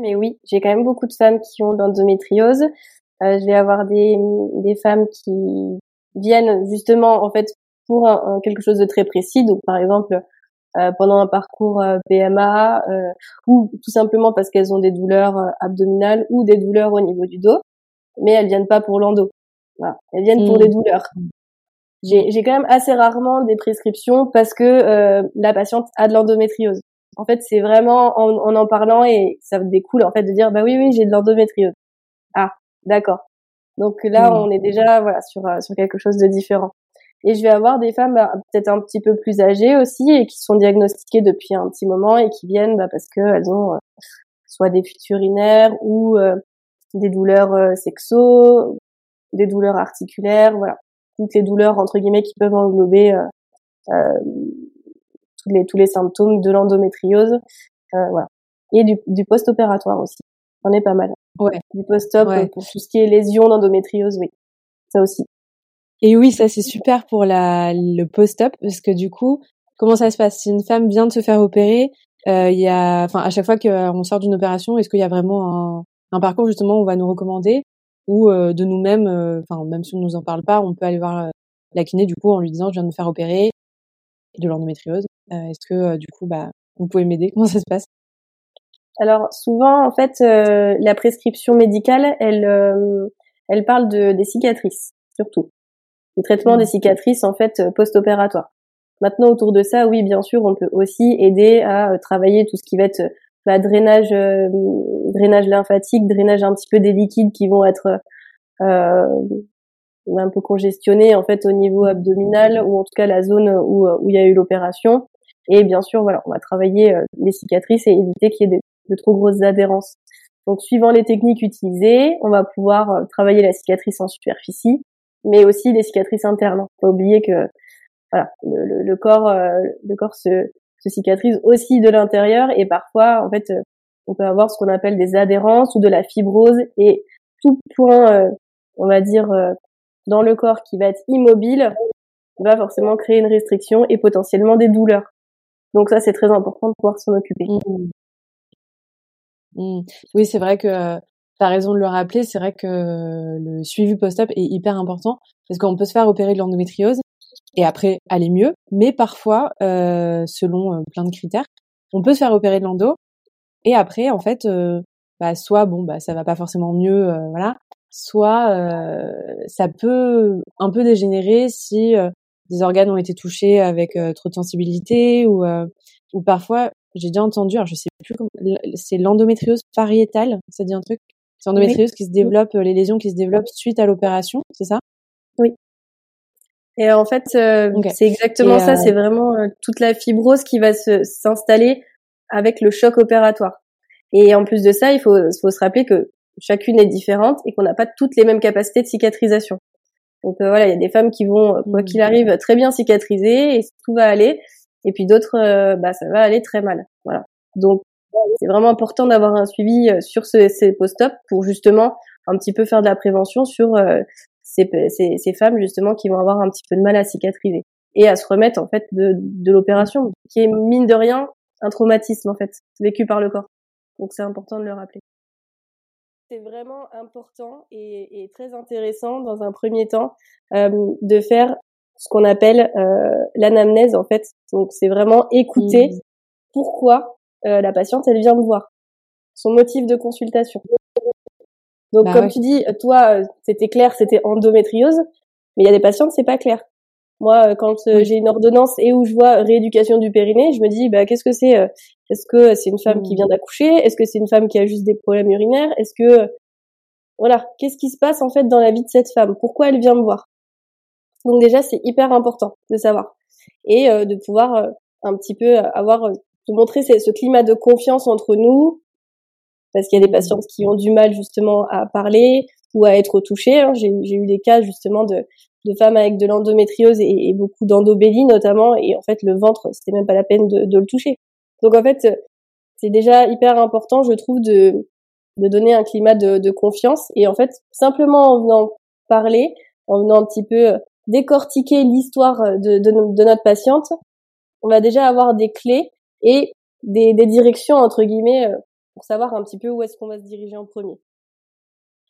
mais oui, j'ai quand même beaucoup de femmes qui ont l'endométriose. Euh, je vais avoir des, des femmes qui viennent justement en fait pour quelque chose de très précis. Donc par exemple euh, pendant un parcours euh, PMA euh, ou tout simplement parce qu'elles ont des douleurs abdominales ou des douleurs au niveau du dos, mais elles viennent pas pour l'endo. Voilà. Elles viennent pour mmh. des douleurs. J'ai quand même assez rarement des prescriptions parce que la patiente a de l'endométriose. En fait, c'est vraiment en, en, en parlant et ça découle en fait de dire bah oui oui j'ai de l'endométriose. Ah d'accord. Donc là mmh. on est déjà voilà sur sur quelque chose de différent. Et je vais avoir des femmes bah, peut-être un petit peu plus âgées aussi et qui sont diagnostiquées depuis un petit moment et qui viennent bah, parce qu'elles ont euh, soit des fuites urinaires ou euh, des douleurs euh, sexo, des douleurs articulaires, voilà, toutes les douleurs entre guillemets qui peuvent englober tous les tous les symptômes de l'endométriose, voilà, et du, du post-opératoire aussi. On est pas mal. Ouais. Du post-op pour tout ce qui est lésions d'endométriose, oui, ça aussi. Et oui, ça c'est super pour la, le post-op parce que du coup, comment ça se passe? Si une femme vient de se faire opérer, euh, il y a, enfin, à chaque fois qu'on sort d'une opération, est-ce qu'il y a vraiment un, un, parcours justement où on va nous recommander? Ou euh, de nous-mêmes, euh, enfin, même si on nous en parle pas, on peut aller voir euh, la kiné du coup en lui disant je viens de me faire opérer de l'endométriose. Est-ce que du coup, bah, vous pouvez m'aider? Comment ça se passe? Alors souvent, en fait, la prescription médicale, elle, elle parle de des cicatrices surtout le traitement des mmh. cicatrices en fait euh, post-opératoire. Maintenant autour de ça, oui bien sûr, on peut aussi aider à euh, travailler tout ce qui va être bah, drainage, euh, drainage lymphatique, drainage un petit peu des liquides qui vont être euh, un peu congestionnés en fait au niveau abdominal ou en tout cas la zone où où il y a eu l'opération. Et bien sûr, voilà, on va travailler les cicatrices et éviter qu'il y ait de, trop grosses adhérences. Donc, suivant les techniques utilisées, on va pouvoir travailler la cicatrice en superficie, mais aussi des cicatrices internes. Faut pas oublier que voilà, le, le, corps, euh, le corps se, se cicatrise aussi de l'intérieur et parfois, en fait, euh, on peut avoir ce qu'on appelle des adhérences ou de la fibrose et tout point, euh, on va dire, dans le corps qui va être immobile va forcément créer une restriction et potentiellement des douleurs. Donc ça, c'est très important de pouvoir s'en occuper. Mmh. Mmh. Oui, c'est vrai que T'as raison de le rappeler, c'est vrai que le suivi post-op est hyper important parce qu'on peut se faire opérer de l'endométriose et après aller mieux, mais parfois, euh, selon euh, plein de critères, on peut se faire opérer de l'endo et après, en fait, euh, bah, soit bon, bah ça va pas forcément mieux, voilà, soit ça peut un peu dégénérer si des organes ont été touchés avec trop de sensibilité ou ou parfois j'ai déjà entendu, alors je sais plus comment, c'est l'endométriose pariétale, ça dit un truc? C'est l'endométriose qui se développe, euh, les lésions qui se développent suite à l'opération, c'est ça? Oui. Et en fait, euh, c'est exactement ça. Euh, c'est vraiment toute la fibrose qui va se s'installer avec le choc opératoire. Et en plus de ça, il faut, faut se rappeler que chacune est différente et qu'on n'a pas toutes les mêmes capacités de cicatrisation. Donc voilà, il y a des femmes qui vont, quoi qu'il mmh. arrive, très bien cicatriser et tout va aller. Et puis d'autres, bah ça va aller très mal. Voilà. Donc c'est vraiment important d'avoir un suivi euh, sur ce, ces post-op pour justement un petit peu faire de la prévention sur euh, ces, ces, ces, femmes justement qui vont avoir un petit peu de mal à cicatriser et à se remettre en fait de, de l'opération qui est mine de rien un traumatisme en fait vécu par le corps. Donc c'est important de le rappeler. C'est vraiment important et, et, très intéressant dans un premier temps euh, de faire ce qu'on appelle euh, l'anamnèse en fait. Donc c'est vraiment écouter mmh. pourquoi euh, la patiente, elle vient me voir. Son motif de consultation. Donc, bah comme tu dis, toi, c'était clair, c'était endométriose, mais il y a des patientes, c'est pas clair. Moi, euh, quand euh, j'ai une ordonnance et où je vois rééducation du périnée, je me dis, bah, qu'est-ce que c'est Est-ce que c'est une femme qui mmh. vient d'accoucher? Est-ce que c'est une femme qui a juste des problèmes urinaires? Est-ce que, voilà, qu'est-ce qui se passe en fait dans la vie de cette femme? Pourquoi elle vient me voir? Donc déjà, c'est hyper important de savoir et de pouvoir un petit peu avoir de montrer ce climat de confiance entre nous, parce qu'il y a des patientes qui ont du mal justement à parler ou à être touchées. Hein. J'ai eu des cas justement de, de femmes avec de l'endométriose et, et, beaucoup d'endobélie notamment, et en fait le ventre, c'était même pas la peine de, de, le toucher. Donc en fait, c'est déjà hyper important, je trouve, de, de donner un climat de, de confiance. Et en fait, simplement en venant parler, en venant un petit peu décortiquer l'histoire de, de, de notre patiente, on va déjà avoir des clés et des, des directions entre guillemets pour savoir un petit peu où est-ce qu'on va se diriger en premier.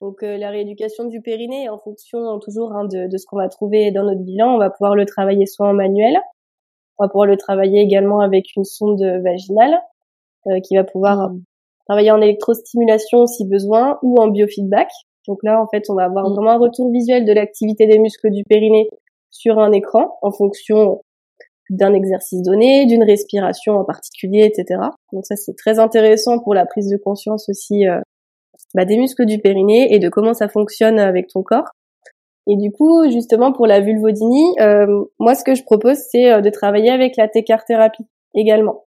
Donc euh, la rééducation du périnée, en fonction toujours hein, de, de, ce qu'on va trouver dans notre bilan, on va pouvoir le travailler soit en manuel, on va pouvoir le travailler également avec une sonde vaginale euh, qui va pouvoir mmh. travailler en électrostimulation si besoin ou en biofeedback. Donc là, en fait, on va avoir mmh. vraiment un retour visuel de l'activité des muscles du périnée sur un écran en fonction d'un exercice donné, d'une respiration en particulier, etc. Donc ça, c'est très intéressant pour la prise de conscience aussi euh, bah, des muscles du périnée et de comment ça fonctionne avec ton corps. Et du coup, justement, pour la vulvodynie, euh, moi, ce que je propose, c'est euh, de travailler avec la thérapie également.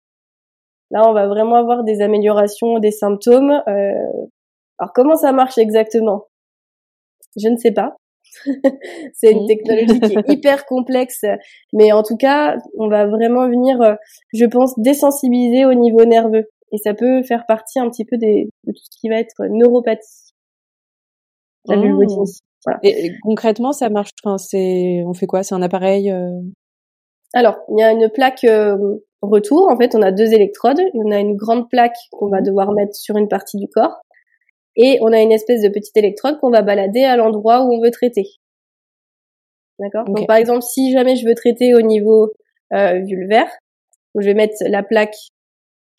Là, on va vraiment avoir des améliorations des symptômes. Euh, alors, comment ça marche exactement? Je ne sais pas. c'est une technologie qui est hyper complexe, mais en tout cas, on va vraiment venir, euh, je pense, désensibiliser au niveau nerveux et ça peut faire partie un petit peu des, de tout ce qui va être neuropathie. La mmh. Voilà. Et, concrètement, ça marche. Enfin, c'est, on fait quoi? C'est un appareil euh... Alors, il y a une plaque euh, retour. En fait, on a deux électrodes. On a une grande plaque qu'on va devoir mettre sur une partie du corps, et on a une espèce de petite électrode qu'on va balader à l'endroit où on veut traiter. D'accord? Donc, par exemple, si jamais je veux traiter au niveau euh, vulvaire, je vais mettre la plaque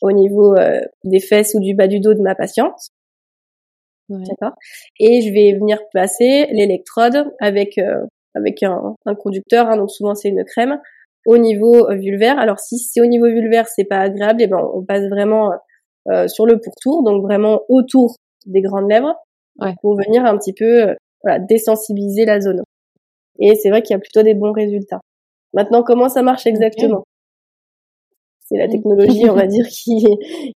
au niveau euh, des fesses ou du bas du dos de ma patiente. D'accord. Et je vais venir placer l'électrode avec euh, avec un, un conducteur, hein, donc souvent c'est une crème, au niveau euh, vulvaire. Alors si c'est au niveau vulvaire, c'est pas agréable, et ben on passe vraiment sur le pourtour, donc vraiment autour des grandes lèvres, ouais. pour venir un petit peu voilà, désensibiliser la zone. Et c'est vrai qu'il y a plutôt des bons résultats. Maintenant, comment ça marche exactement? C'est la technologie, on va dire, qui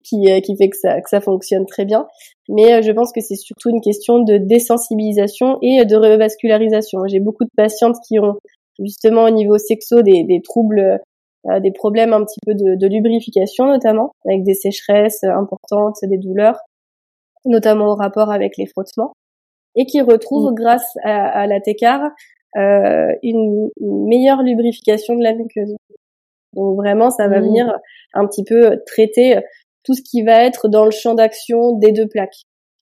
qui, euh, qui fait que ça que ça fonctionne très bien. Mais euh, je pense que c'est surtout une question de désensibilisation et de revascularisation. J'ai beaucoup de patientes qui ont justement au niveau sexo des, des troubles, euh, des problèmes un petit peu de, de lubrification notamment, avec des sécheresses importantes, des douleurs, notamment au rapport avec les frottements, et qui retrouvent mm. grâce à, à la TECAR euh, une, une meilleure lubrification de la muqueuse. Donc vraiment, ça va mmh. venir un petit peu traiter tout ce qui va être dans le champ d'action des deux plaques.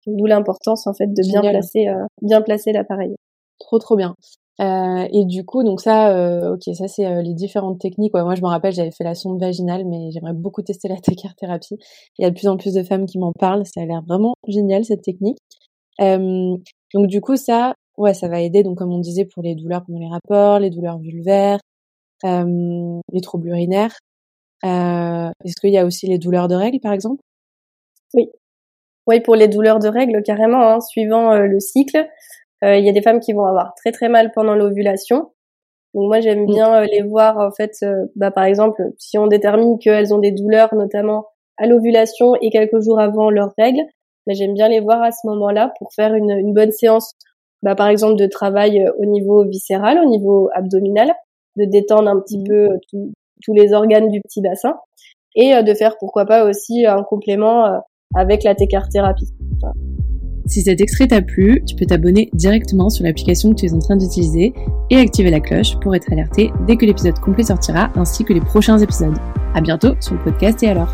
D'où l'importance en fait de bien placer, euh, bien placer l'appareil. Trop trop bien. Euh, et du coup, donc ça, euh, ok, ça c'est euh, les différentes techniques. Ouais, moi, je me rappelle, j'avais fait la sonde vaginale, mais j'aimerais beaucoup tester la thérapie. Il y a de plus en plus de femmes qui m'en parlent. Ça a l'air vraiment génial cette technique. donc du coup, ça, ouais, ça va aider. Donc comme on disait pour les douleurs pendant les rapports, les douleurs vulvaires, euh, les troubles urinaires. Euh, Est-ce qu'il y a aussi les douleurs de règles, par exemple? Oui. Oui, pour les douleurs de règles, carrément, hein, suivant euh, le cycle. Euh, il y a des femmes qui vont avoir très très mal pendant l'ovulation. Donc moi j'aime mmh. bien les voir en fait, bah, par exemple si on détermine qu'elles ont des douleurs notamment à l'ovulation et quelques jours avant leurs règles, bah, j'aime bien les voir à ce moment-là pour faire une, une bonne séance, bah, par exemple de travail au niveau viscéral, au niveau abdominal, de détendre un petit peu euh, tous les organes du petit bassin et euh, de faire pourquoi pas aussi un complément euh, avec la thérapie. Si cet extrait t'a plu, tu peux t'abonner directement sur l'application que tu es en train d'utiliser et activer la cloche pour être alerté dès que l'épisode complet sortira ainsi que les prochains épisodes. À bientôt sur le podcast et alors.